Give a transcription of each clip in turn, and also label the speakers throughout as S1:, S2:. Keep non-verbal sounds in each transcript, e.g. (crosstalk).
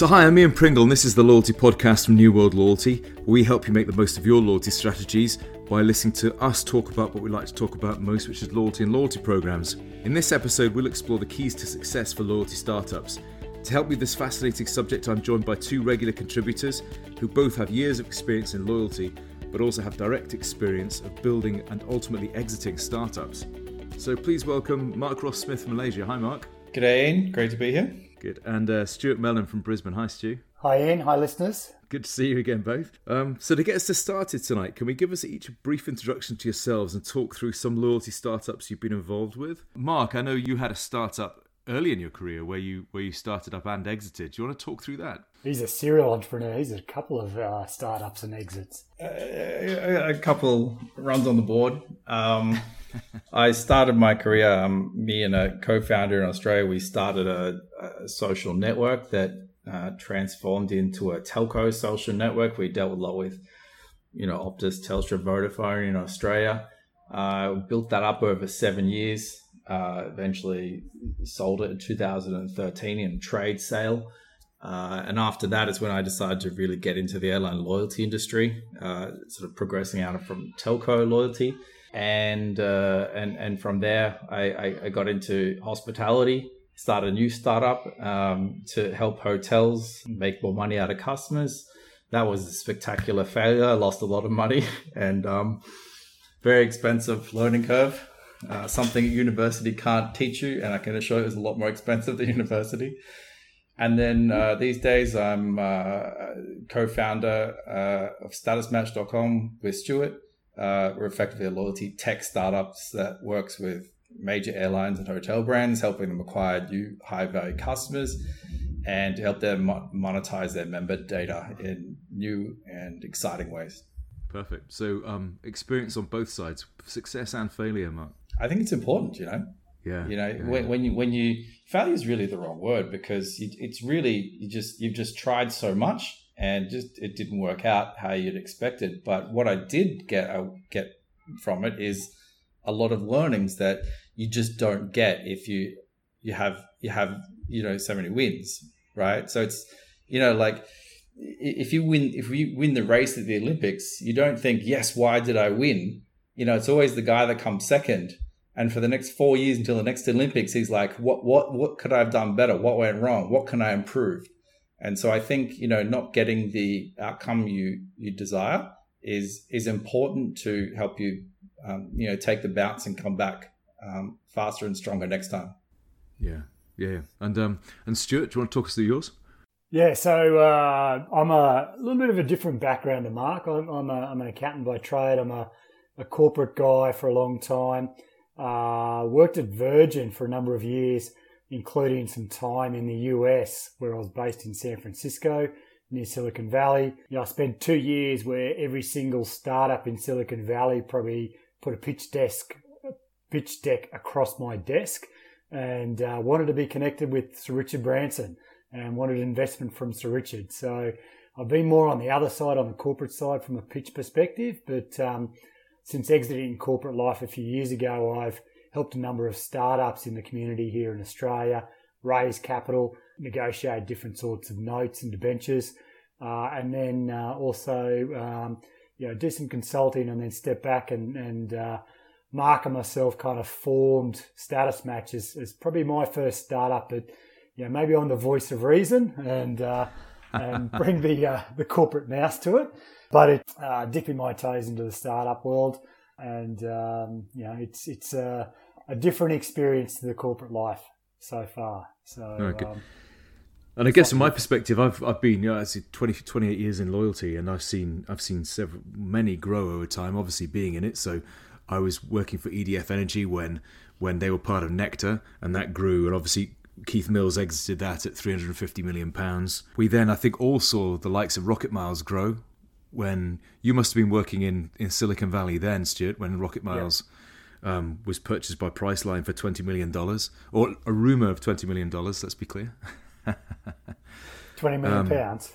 S1: So, hi, I'm Ian Pringle, and this is the Loyalty Podcast from New World Loyalty. We help you make the most of your loyalty strategies by listening to us talk about what we like to talk about most, which is loyalty and loyalty programs. In this episode, we'll explore the keys to success for loyalty startups. To help me with this fascinating subject, I'm joined by two regular contributors who both have years of experience in loyalty, but also have direct experience of building and ultimately exiting startups. So, please welcome Mark Ross Smith from Malaysia. Hi, Mark.
S2: G'day, Ian. Great to be here.
S1: Good. And uh, Stuart Mellon from Brisbane. Hi, Stu.
S3: Hi, Ian. Hi, listeners.
S1: Good to see you again, both. Um, so, to get us started tonight, can we give us each a brief introduction to yourselves and talk through some loyalty startups you've been involved with? Mark, I know you had a startup early in your career where you where you started up and exited. Do you want to talk through that?
S3: He's a serial entrepreneur. He's a couple of uh, startups and exits.
S2: Uh, a couple runs on the board. Um, (laughs) I started my career. Um, me and a co-founder in Australia, we started a, a social network that uh, transformed into a telco social network. We dealt a lot with, you know, Optus, Telstra, Vodafone in Australia. Uh, built that up over seven years. Uh, eventually sold it in 2013 in trade sale. Uh, and after that is when I decided to really get into the airline loyalty industry, uh, sort of progressing out of from telco loyalty and uh, and and from there I, I, got into hospitality started a new startup um, to help hotels make more money out of customers. That was a spectacular failure. I lost a lot of money (laughs) and um, very expensive learning curve. Uh, something university can't teach you and i can assure you it's a lot more expensive (laughs) than university. And then uh, these days i'm uh, co-founder uh, of statusmatch.com with stuart. Uh, we're effectively a loyalty tech startups that works with major airlines and hotel brands, helping them acquire new high value customers and to help them monetize their member data in new and exciting ways.
S1: Perfect. So, um, experience on both sides, success and failure, Mark.
S2: I think it's important, you know.
S1: Yeah.
S2: You know,
S1: yeah,
S2: when,
S1: yeah.
S2: when you when you failure is really the wrong word because it's really you just you've just tried so much and just it didn't work out how you'd expected. But what I did get uh, get from it is a lot of learnings that you just don't get if you you have you have you know so many wins, right? So it's you know like if you win if we win the race at the Olympics, you don't think yes, why did I win? You know, it's always the guy that comes second. And for the next four years until the next Olympics, he's like, what what what could I have done better? What went wrong? What can I improve? And so I think, you know, not getting the outcome you, you desire is, is important to help you, um, you know, take the bounce and come back um, faster and stronger next time.
S1: Yeah. Yeah. And, um, and Stuart, do you want to talk us through yours?
S3: Yeah, so uh, I'm a, a, little bit of a different background to Mark. I'm, I'm, a, I'm an accountant by trade. I'm a, a corporate guy for a long time. Uh, worked at Virgin for a number of years including some time in the US where I was based in San Francisco near Silicon Valley. You know, I spent two years where every single startup in Silicon Valley probably put a pitch desk, pitch deck across my desk and uh, wanted to be connected with Sir Richard Branson and wanted investment from Sir Richard. So I've been more on the other side, on the corporate side from a pitch perspective, but um, since exiting corporate life a few years ago, I've helped a number of startups in the community here in Australia raise capital, negotiate different sorts of notes and debentures, uh, and then uh, also um, you know do some consulting and then step back and and uh, Mark and myself kind of formed Status Matches as probably my first startup, but you know maybe on the voice of reason and uh, and (laughs) bring the uh, the corporate mouse to it, but it uh, dipping my toes into the startup world and um, you know it's it's a, a, different experience to the corporate life so far. So.
S1: Okay. Um, and I guess from my perspective, I've I've been you know, 20, 28 years in loyalty, and I've seen I've seen several many grow over time. Obviously, being in it, so I was working for EDF Energy when when they were part of Nectar, and that grew, and obviously Keith Mills exited that at 350 million pounds. We then, I think, all saw the likes of Rocket Miles grow when you must have been working in, in Silicon Valley then, Stuart, when Rocket Miles yeah. um, was purchased by Priceline for $20 million, or a rumour of $20 million, let's be clear. (laughs)
S3: 20 million um, pounds.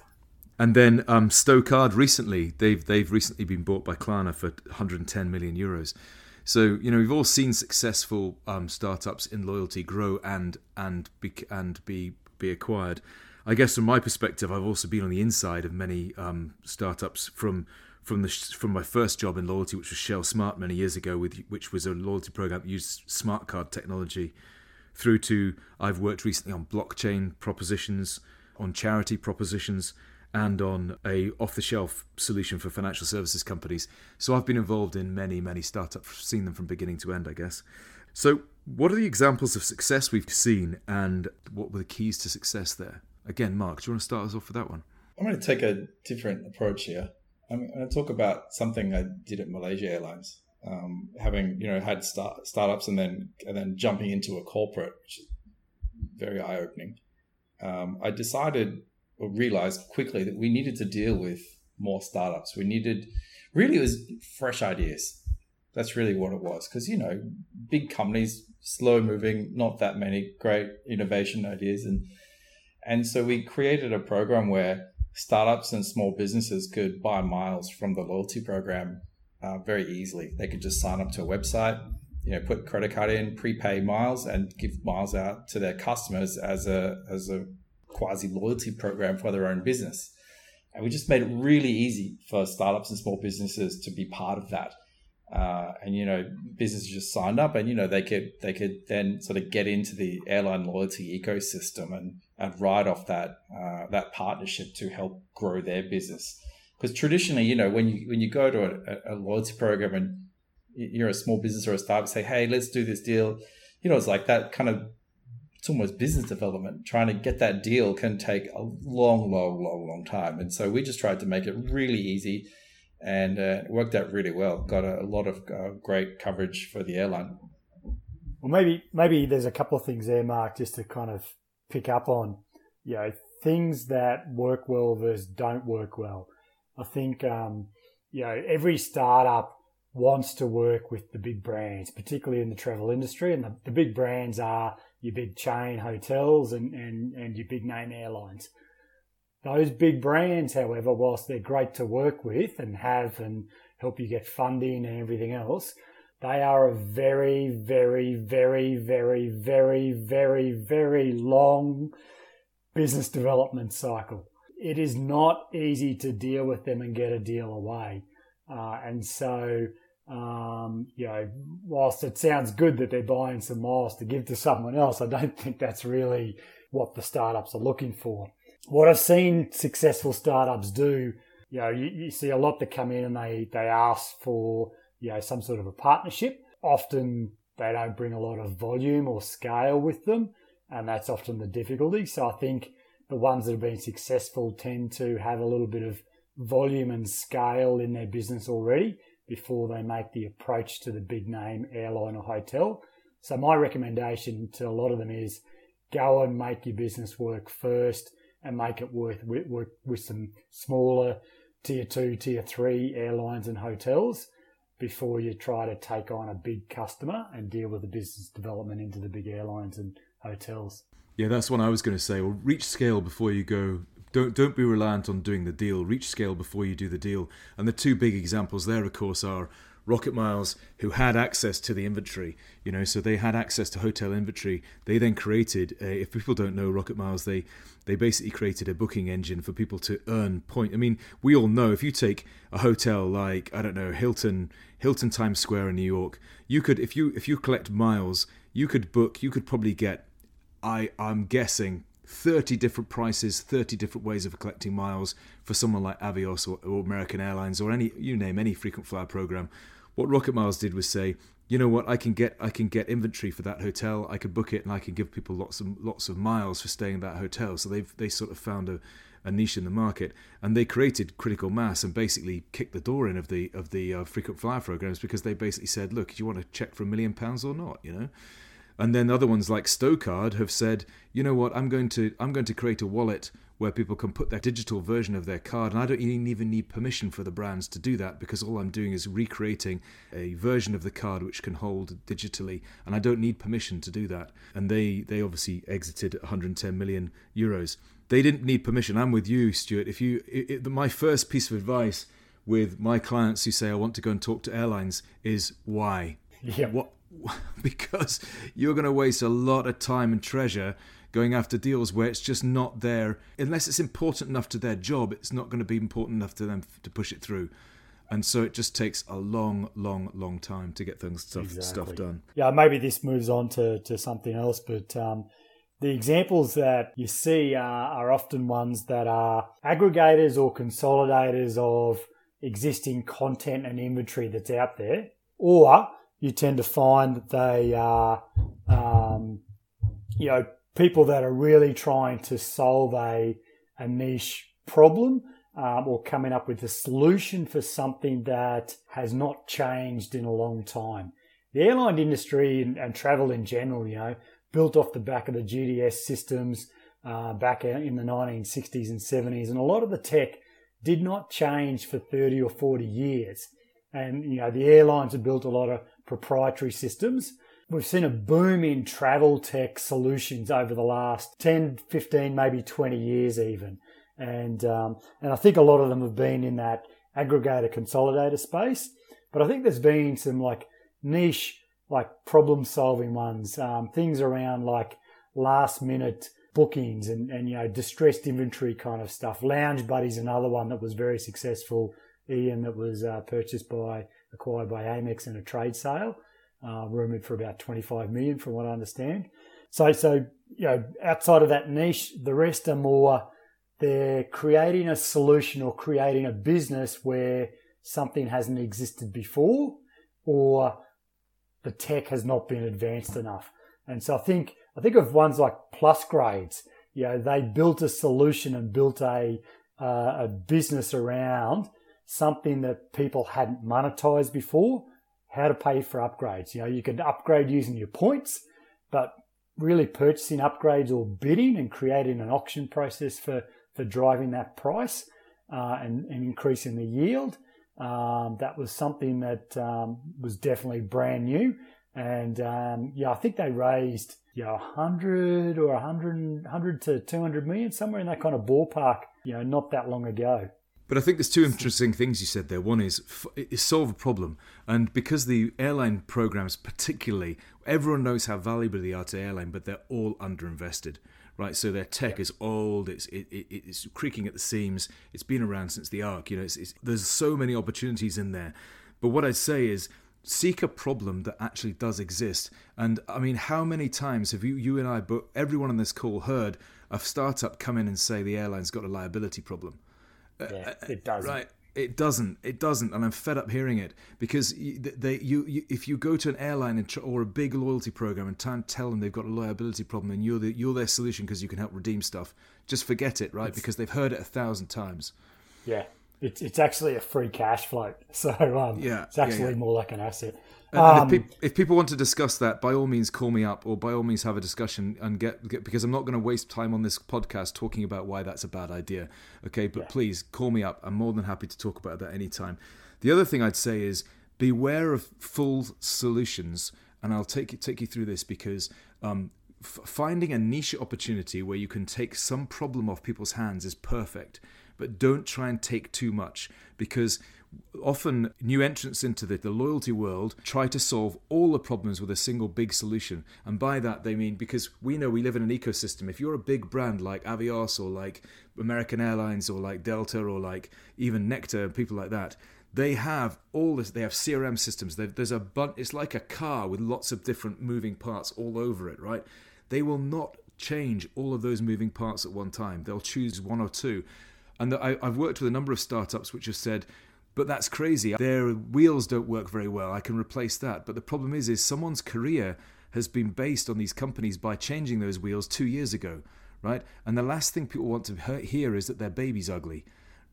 S1: And then um, Stocard recently, they've they've recently been bought by Klarna for 110 million euros. So you know we've all seen successful um, startups in loyalty grow and and be and be be acquired. I guess from my perspective, I've also been on the inside of many um, startups from from the from my first job in loyalty, which was Shell Smart many years ago, with which was a loyalty program that used smart card technology, through to I've worked recently on blockchain propositions, on charity propositions, and on a off-the-shelf solution for financial services companies. So I've been involved in many many startups, seen them from beginning to end, I guess. So what are the examples of success we've seen, and what were the keys to success there? Again, Mark, do you want to start us off with that one?
S2: I'm going to take a different approach here. I'm going to talk about something I did at Malaysia Airlines. Um, having you know had start, startups and then and then jumping into a corporate, which is very eye opening. Um, I decided realized quickly that we needed to deal with more startups. We needed really it was fresh ideas. That's really what it was because you know big companies, slow moving, not that many great innovation ideas, and and so we created a program where startups and small businesses could buy miles from the loyalty program uh, very easily. They could just sign up to a website, you know, put credit card in, prepay miles, and give miles out to their customers as a as a quasi loyalty program for their own business. And we just made it really easy for startups and small businesses to be part of that. Uh, and you know, businesses just signed up, and you know they could they could then sort of get into the airline loyalty ecosystem and and ride off that uh, that partnership to help grow their business. Because traditionally, you know, when you when you go to a, a, loyalty program and you're a small business or a startup, say, "Hey, let's do this deal," you know, it's like that kind of it's almost business development. Trying to get that deal can take a long, long, long, long time. And so we just tried to make it really easy, and uh, it worked out really well. Got a, a lot of uh, great coverage for the airline.
S3: Well, maybe maybe there's a couple of things there, Mark, just to kind of pick up on, you know, things that work well versus don't work well. I think, um, you know, every startup wants to work with the big brands, particularly in the travel industry. And the, the big brands are your big chain hotels and, and, and your big name airlines. Those big brands, however, whilst they're great to work with and have and help you get funding and everything else, they are a very, very, very, very, very, very, very long business development cycle. It is not easy to deal with them and get a deal away. Uh, and so, um, you know, whilst it sounds good that they're buying some miles to give to someone else, I don't think that's really what the startups are looking for. What I've seen successful startups do, you know, you, you see a lot that come in and they, they ask for you know some sort of a partnership. Often they don't bring a lot of volume or scale with them, and that's often the difficulty. So I think the ones that have been successful tend to have a little bit of volume and scale in their business already before they make the approach to the big name airline or hotel. So my recommendation to a lot of them is go and make your business work first and make it work with some smaller tier two, tier three airlines and hotels before you try to take on a big customer and deal with the business development into the big airlines and hotels.
S1: Yeah, that's what I was going to say. Well, reach scale before you go. Don't don't be reliant on doing the deal. Reach scale before you do the deal. And the two big examples there, of course, are Rocket Miles, who had access to the inventory, you know, so they had access to hotel inventory. They then created, if people don't know Rocket Miles, they they basically created a booking engine for people to earn point. I mean, we all know if you take a hotel like I don't know Hilton Hilton Times Square in New York, you could if you if you collect miles, you could book, you could probably get, I I'm guessing 30 different prices, 30 different ways of collecting miles for someone like Avios or, or, American Airlines or any you name any frequent flyer program. What Rocket Miles did was say, you know what, I can get I can get inventory for that hotel. I could book it and I can give people lots of lots of miles for staying in that hotel. So they've they sort of found a, a niche in the market, and they created critical mass and basically kicked the door in of the of the uh, frequent flyer programs because they basically said, look, do you want to check for a million pounds or not? You know. And then other ones like Stocard have said, you know what, I'm going to I'm going to create a wallet where people can put their digital version of their card. And I don't even need permission for the brands to do that because all I'm doing is recreating a version of the card which can hold digitally. And I don't need permission to do that. And they, they obviously exited 110 million euros. They didn't need permission. I'm with you, Stuart. If you, it, it, my first piece of advice with my clients who say I want to go and talk to airlines is why? (laughs)
S3: Yeah.
S1: What? (laughs) because you're going to waste a lot of time and treasure going after deals where it's just not there. Unless it's important enough to their job, it's not going to be important enough to them to push it through. And so it just takes a long, long, long time to get things stuff exactly. stuff done.
S3: Yeah, maybe this moves on to, to something else, but um, the examples that you see are, are often ones that are aggregators or consolidators of existing content and inventory that's out there, or you tend to find that they are, um, you know, people that are really trying to solve a, a niche problem um, or coming up with a solution for something that has not changed in a long time. The airline industry and, and travel in general, you know, built off the back of the GDS systems uh, back in the 1960s and 70s, and a lot of the tech did not change for 30 or 40 years. And you know, the airlines have built a lot of proprietary systems. We've seen a boom in travel tech solutions over the last 10, 15, maybe 20 years even. And, um, and I think a lot of them have been in that aggregator consolidator space. But I think there's been some like niche, like problem solving ones, um, things around like last minute bookings and, and, you know, distressed inventory kind of stuff. Lounge Buddy's another one that was very successful. Ian that was uh, purchased by, acquired by Amex in a trade sale, uh, rumored for about 25 million from what I understand. So, so, you know, outside of that niche, the rest are more they're creating a solution or creating a business where something hasn't existed before or the tech has not been advanced enough. And so I think I think of ones like Plusgrades. You know, they built a solution and built a uh, a business around something that people hadn't monetized before. How to pay for upgrades. You know, you could upgrade using your points, but really purchasing upgrades or bidding and creating an auction process for for driving that price uh, and, and, increasing the yield. Um, that was something that um, was definitely brand new. And um, yeah, I think they raised yeah, 100 or 100, 100 to 200 million, somewhere in that kind of ballpark, you know, not that long ago.
S1: But I think there's two interesting things you said there. One is, is solve a problem, and because the airline programs, particularly, everyone knows how valuable they are to airline, but they're all underinvested right? So their tech is old, it's it, it, it's creaking at the seams, it's been around since the Ark. You know, it's, it's, there's so many opportunities in there. But what I'd say is seek a problem that actually does exist. And I mean, how many times have you, you and I, but everyone on this call heard a startup come in and say the airline's got a liability problem?
S3: Yeah, uh, it does.
S1: Right. It doesn't. It doesn't, and I'm fed up hearing it because they, you, you if you go to an airline or a big loyalty program and try and tell them they've got a liability problem and you're the, you're their solution because you can help redeem stuff, just forget it, right? It's, because they've heard it a thousand times.
S3: Yeah, it's it's actually a free cash flow, (laughs) so um, yeah, it's actually yeah, yeah. more like an asset. Um,
S1: if, pe- if, people want to discuss that, by all means, call me up, or by all means, have a discussion and get, get because I'm not going to waste time on this podcast talking about why that's a bad idea. Okay, but yeah. please call me up. I'm more than happy to talk about that anytime. The other thing I'd say is beware of full solutions, and I'll take you, take you through this because um, f- finding a niche opportunity where you can take some problem off people's hands is perfect, but don't try and take too much because often new entrants into the, the, loyalty world try to solve all the problems with a single big solution. And by that they mean because we know we live in an ecosystem. If you're a big brand like avios or like american airlines or like delta or like even nectar people like that they have all this they have crm systems. There's a bunch it's like a car with lots of different moving parts all over it right? They will not change all of those moving parts at one time. They'll choose one or two. And I, have worked with a number of startups which have said but that's crazy. Their wheels don't work very well. I can replace that. But the problem is, is someone's career has been based on these companies by changing those wheels two years ago, right? And the last thing people want to hear is that their baby's ugly.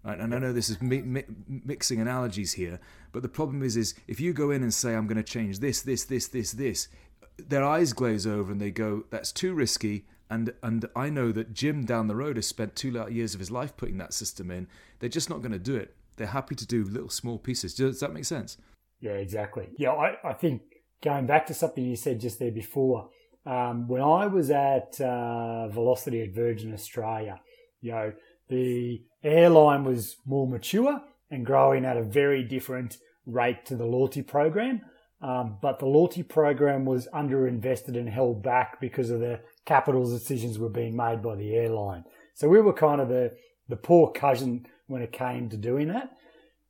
S1: Right? And I know this is mi- mi- mixing analogies here, but the problem is, is if you go in and say, I'm going to change this, this, this, this, this, their eyes glaze over and they go, that's too risky. And, and I know that Jim down the road has spent two years of his life putting that system in. They're just not going to do it they're happy to do little small pieces. Does that make sense?
S3: Yeah, exactly. Yeah, I, I think going back to something you said just there before, um, when I was at uh, Velocity at Virgin Australia, you know, the airline was more mature and growing at a very different rate to the loyalty program. Um, but the loyalty program was underinvested and held back because of the capital decisions were being made by the airline. So we were kind of the, the poor cousin when it came to doing that.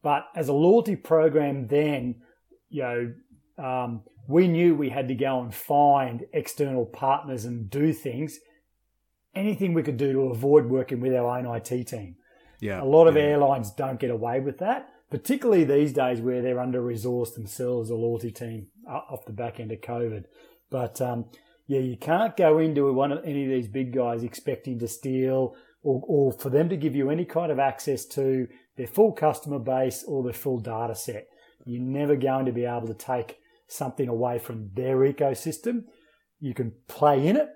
S3: But as a loyalty program, then, you know, um, we knew we had to go and find external partners and do things, anything we could do to avoid working with our own IT team.
S1: Yeah.
S3: A lot of
S1: yeah.
S3: airlines don't get away with that, particularly these days where they're under resourced themselves, a loyalty team off the back end of COVID. But um, yeah, you can't go into one of any of these big guys expecting to steal or, or for them to give you any kind of access to their full customer base or their full data set. You're never going to be able to take something away from their ecosystem. You can play in it,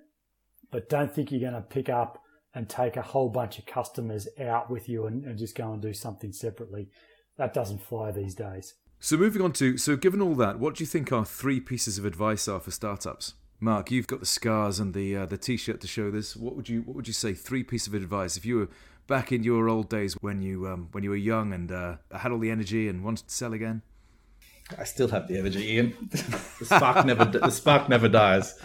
S3: but don't think you're going to pick up and take a whole bunch of customers out with you and, and just go and do something separately. That doesn't fly these days.
S1: So moving on to so given all that, what do you think our three pieces of advice are for startups? Mark, you've got the scars and the uh, the t-shirt to show this. What would you what would you say three pieces of advice if you were back in your old days when you um, when you were young and uh, had all the energy and wanted to sell again?
S2: I still have the energy, Ian. (laughs) the spark never the spark never dies.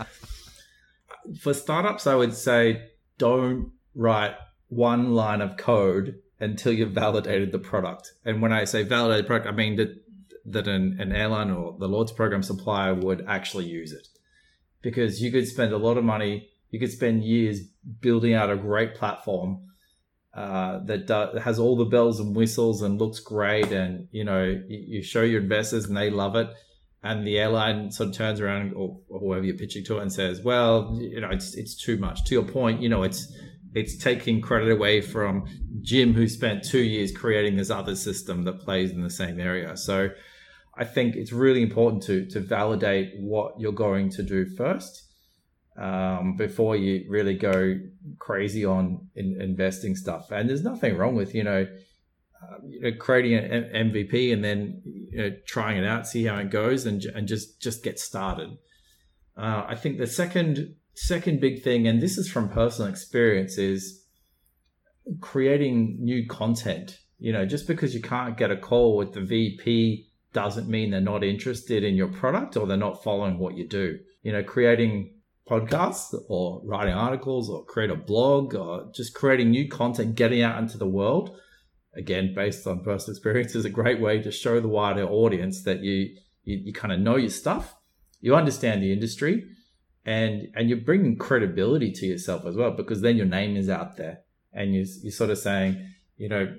S2: For startups, I would say don't write one line of code until you've validated the product. And when I say validated product, I mean that that an, an airline or the Lord's program supplier would actually use it. Because you could spend a lot of money, you could spend years building out a great platform uh, that, does, has all the bells and whistles and looks great, and you know you, show your investors and they love it, and the airline sort of turns around or, or whoever you're pitching to and says, well, you know it's it's too much. To your point, you know it's it's taking credit away from Jim, who spent two years creating this other system that plays in the same area. So I think it's really important to to validate what you're going to do first um, before you really go crazy on in, investing stuff. And there's nothing wrong with you know, uh, you know creating an MVP and then you know, trying it out, see how it goes, and and just just get started. Uh, I think the second second big thing, and this is from personal experience, is creating new content. You know, just because you can't get a call with the VP doesn't mean they're not interested in your product or they're not following what you do. You know, creating podcasts or writing articles or create a blog or just creating new content, getting out into the world. Again, based on personal experience, is a great way to show the wider audience that you you, you kind of know your stuff, you understand the industry, and and you're bringing credibility to yourself as well because then your name is out there and you you're sort of saying, you know,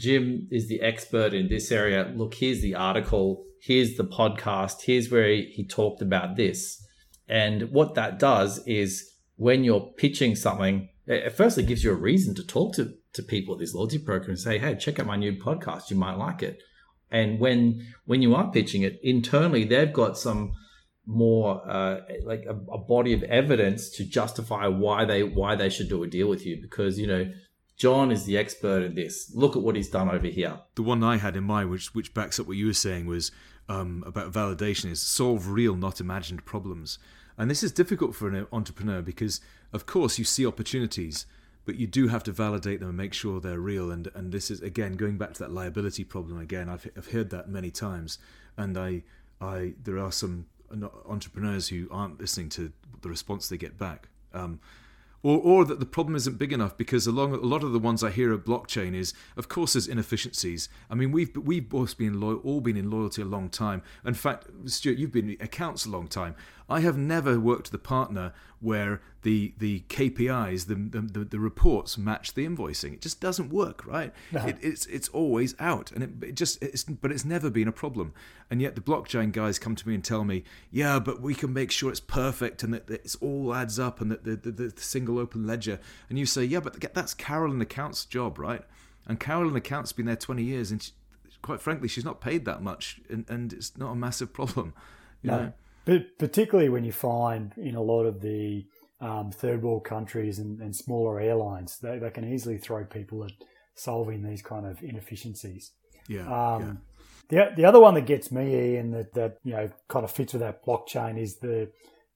S2: Jim is the expert in this area. Look, here's the article, here's the podcast, here's where he, talked about this and what that does is when you're pitching something, it firstly gives you a reason to talk to, to people at this loyalty program and say, hey, check out my new podcast. You might like it. And when when you are pitching it internally, they've got some more uh, like a, a, body of evidence to justify why they why they should do a deal with you because you know John is the expert in this. Look at what he's done over here.
S1: The one I had in mind, which which backs up what you were saying, was um, about validation, is solve real, not imagined problems. And this is difficult for an entrepreneur because, of course, you see opportunities, but you do have to validate them and make sure they're real. And and this is again going back to that liability problem again. I've I've heard that many times, and I I there are some entrepreneurs who aren't listening to the response they get back. Um, or, or that the problem isn't big enough because along a lot of the ones I hear of blockchain is, of course, there's inefficiencies. I mean, we've we've both been loyal, all been in loyalty a long time. In fact, Stuart, you've been accounts a long time. I have never worked with a partner where the the KPIs, the the, the reports match the invoicing. It just doesn't work, right? No. It, it's it's always out, and it, it, just it's but it's never been a problem. And yet the blockchain guys come to me and tell me, yeah, but we can make sure it's perfect and that, that it's all adds up and that the, the, the single open ledger. And you say, yeah, but that's Carolyn Accounts' job, right? And Carolyn Accounts been there twenty years, and she, quite frankly, she's not paid that much, and, and it's not a massive problem. You
S3: no.
S1: know?
S3: But particularly when you find in a lot of the um, third world countries and, and smaller airlines, they, they can easily throw people at solving these kind of inefficiencies.
S1: Yeah.
S3: Um, yeah. The, the other one that gets me, Ian, that, that you know kind of fits with that blockchain is the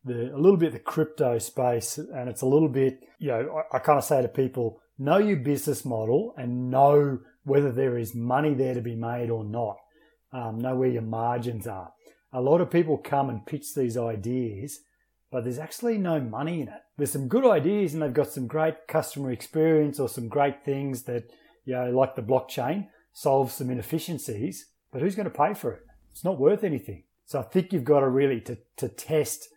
S3: the a little bit the crypto space, and it's a little bit you know I, I kind of say to people, know your business model and know whether there is money there to be made or not. Um, know where your margins are. A lot of people come and pitch these ideas, but there's actually no money in it. There's some good ideas and they've got some great customer experience or some great things that, you know, like the blockchain solves some inefficiencies, but who's going to pay for it? It's not worth anything. So I think you've got to really to, to test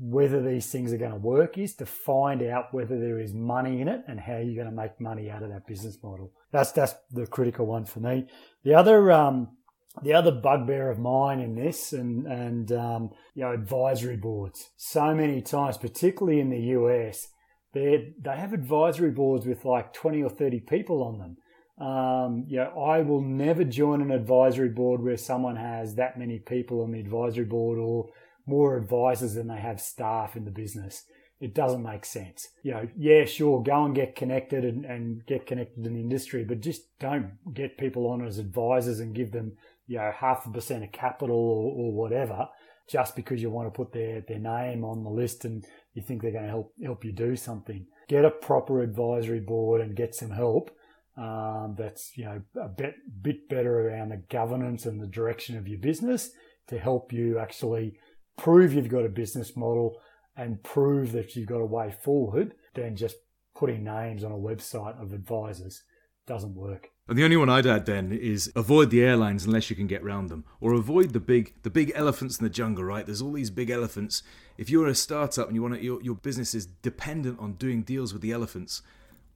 S3: whether these things are going to work is to find out whether there is money in it and how you're going to make money out of that business model. That's that's the critical one for me. The other um, the other bugbear of mine in this and and um, you know advisory boards. So many times, particularly in the US, they they have advisory boards with like twenty or thirty people on them. Um, you know, I will never join an advisory board where someone has that many people on the advisory board or more advisors than they have staff in the business. It doesn't make sense. You know, yeah, sure, go and get connected and, and get connected in the industry, but just don't get people on as advisors and give them, you know, half a percent of capital or, or whatever just because you want to put their, their name on the list and you think they're going to help help you do something. Get a proper advisory board and get some help. Um, that's you know a bit bit better around the governance and the direction of your business to help you actually prove you've got a business model and prove that you've got a way forward than just putting names on a website of advisors. Doesn't work.
S1: And the only one I'd add then is avoid the airlines unless you can get round them, or avoid the big the big elephants in the jungle. Right? There's all these big elephants. If you're a startup and you want to, your your business is dependent on doing deals with the elephants,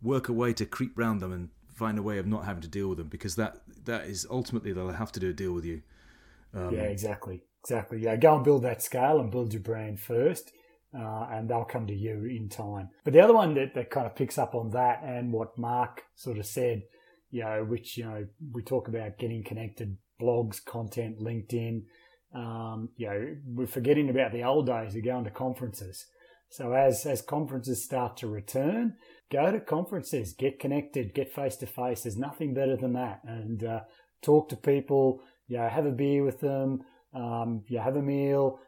S1: work a way to creep round them and find a way of not having to deal with them because that that is ultimately they'll have to do a deal with you.
S3: Um, yeah, exactly. Exactly. Yeah, go and build that scale and build your brand first, uh, and they'll come to you in time. But the other one that, that kind of picks up on that and what Mark sort of said, you know, which, you know, we talk about getting connected, blogs, content, LinkedIn. Um, you know, we're forgetting about the old days of going to conferences. So as, as conferences start to return, go to conferences, get connected, get face to face. There's nothing better than that. And, uh, talk to people, you know, have a beer with them, um, you have a meal,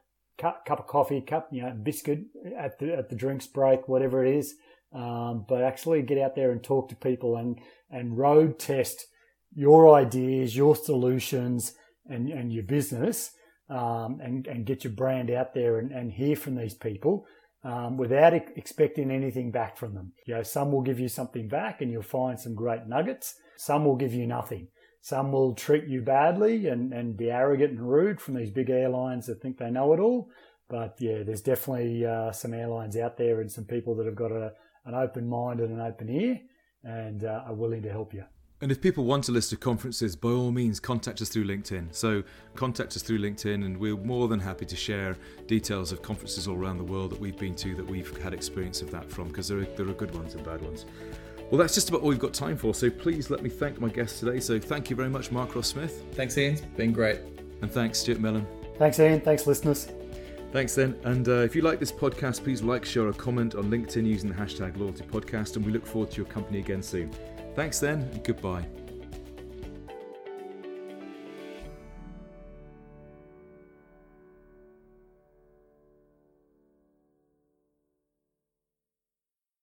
S3: cup, cup of coffee, cup, you know, biscuit at the at the drinks break, whatever it is. Um, but actually get out there and talk to people and and road test your ideas, your solutions, and and your business, um, and and get your brand out there and, and hear from these people. Um, without expecting anything back from them. You know, some will give you something back and you'll find some great nuggets. Some will give you nothing. Some will treat you badly and, and be arrogant and rude from these big airlines that think they know it all. But yeah, there's definitely uh, some airlines out there and some people that have got a, an open mind and an open ear and uh, are willing to help you.
S1: And if people want a list of conferences, by all means, contact us through LinkedIn. So contact us through LinkedIn, and we're more than happy to share details of conferences all around the world that we've been to, that we've had experience of that from, because there are, there are good ones and bad ones. Well, that's just about all we've got time for. So please let me thank my guests today. So thank you very much, Mark Ross Smith.
S2: Thanks, Ian. It's been great.
S1: And thanks, Stuart Mellon.
S3: Thanks, Ian. Thanks, listeners.
S1: Thanks then. And uh, if you like this podcast, please like, share, or comment on LinkedIn using the hashtag Loyalty Podcast. And we look forward to your company again soon. Thanks then, and goodbye.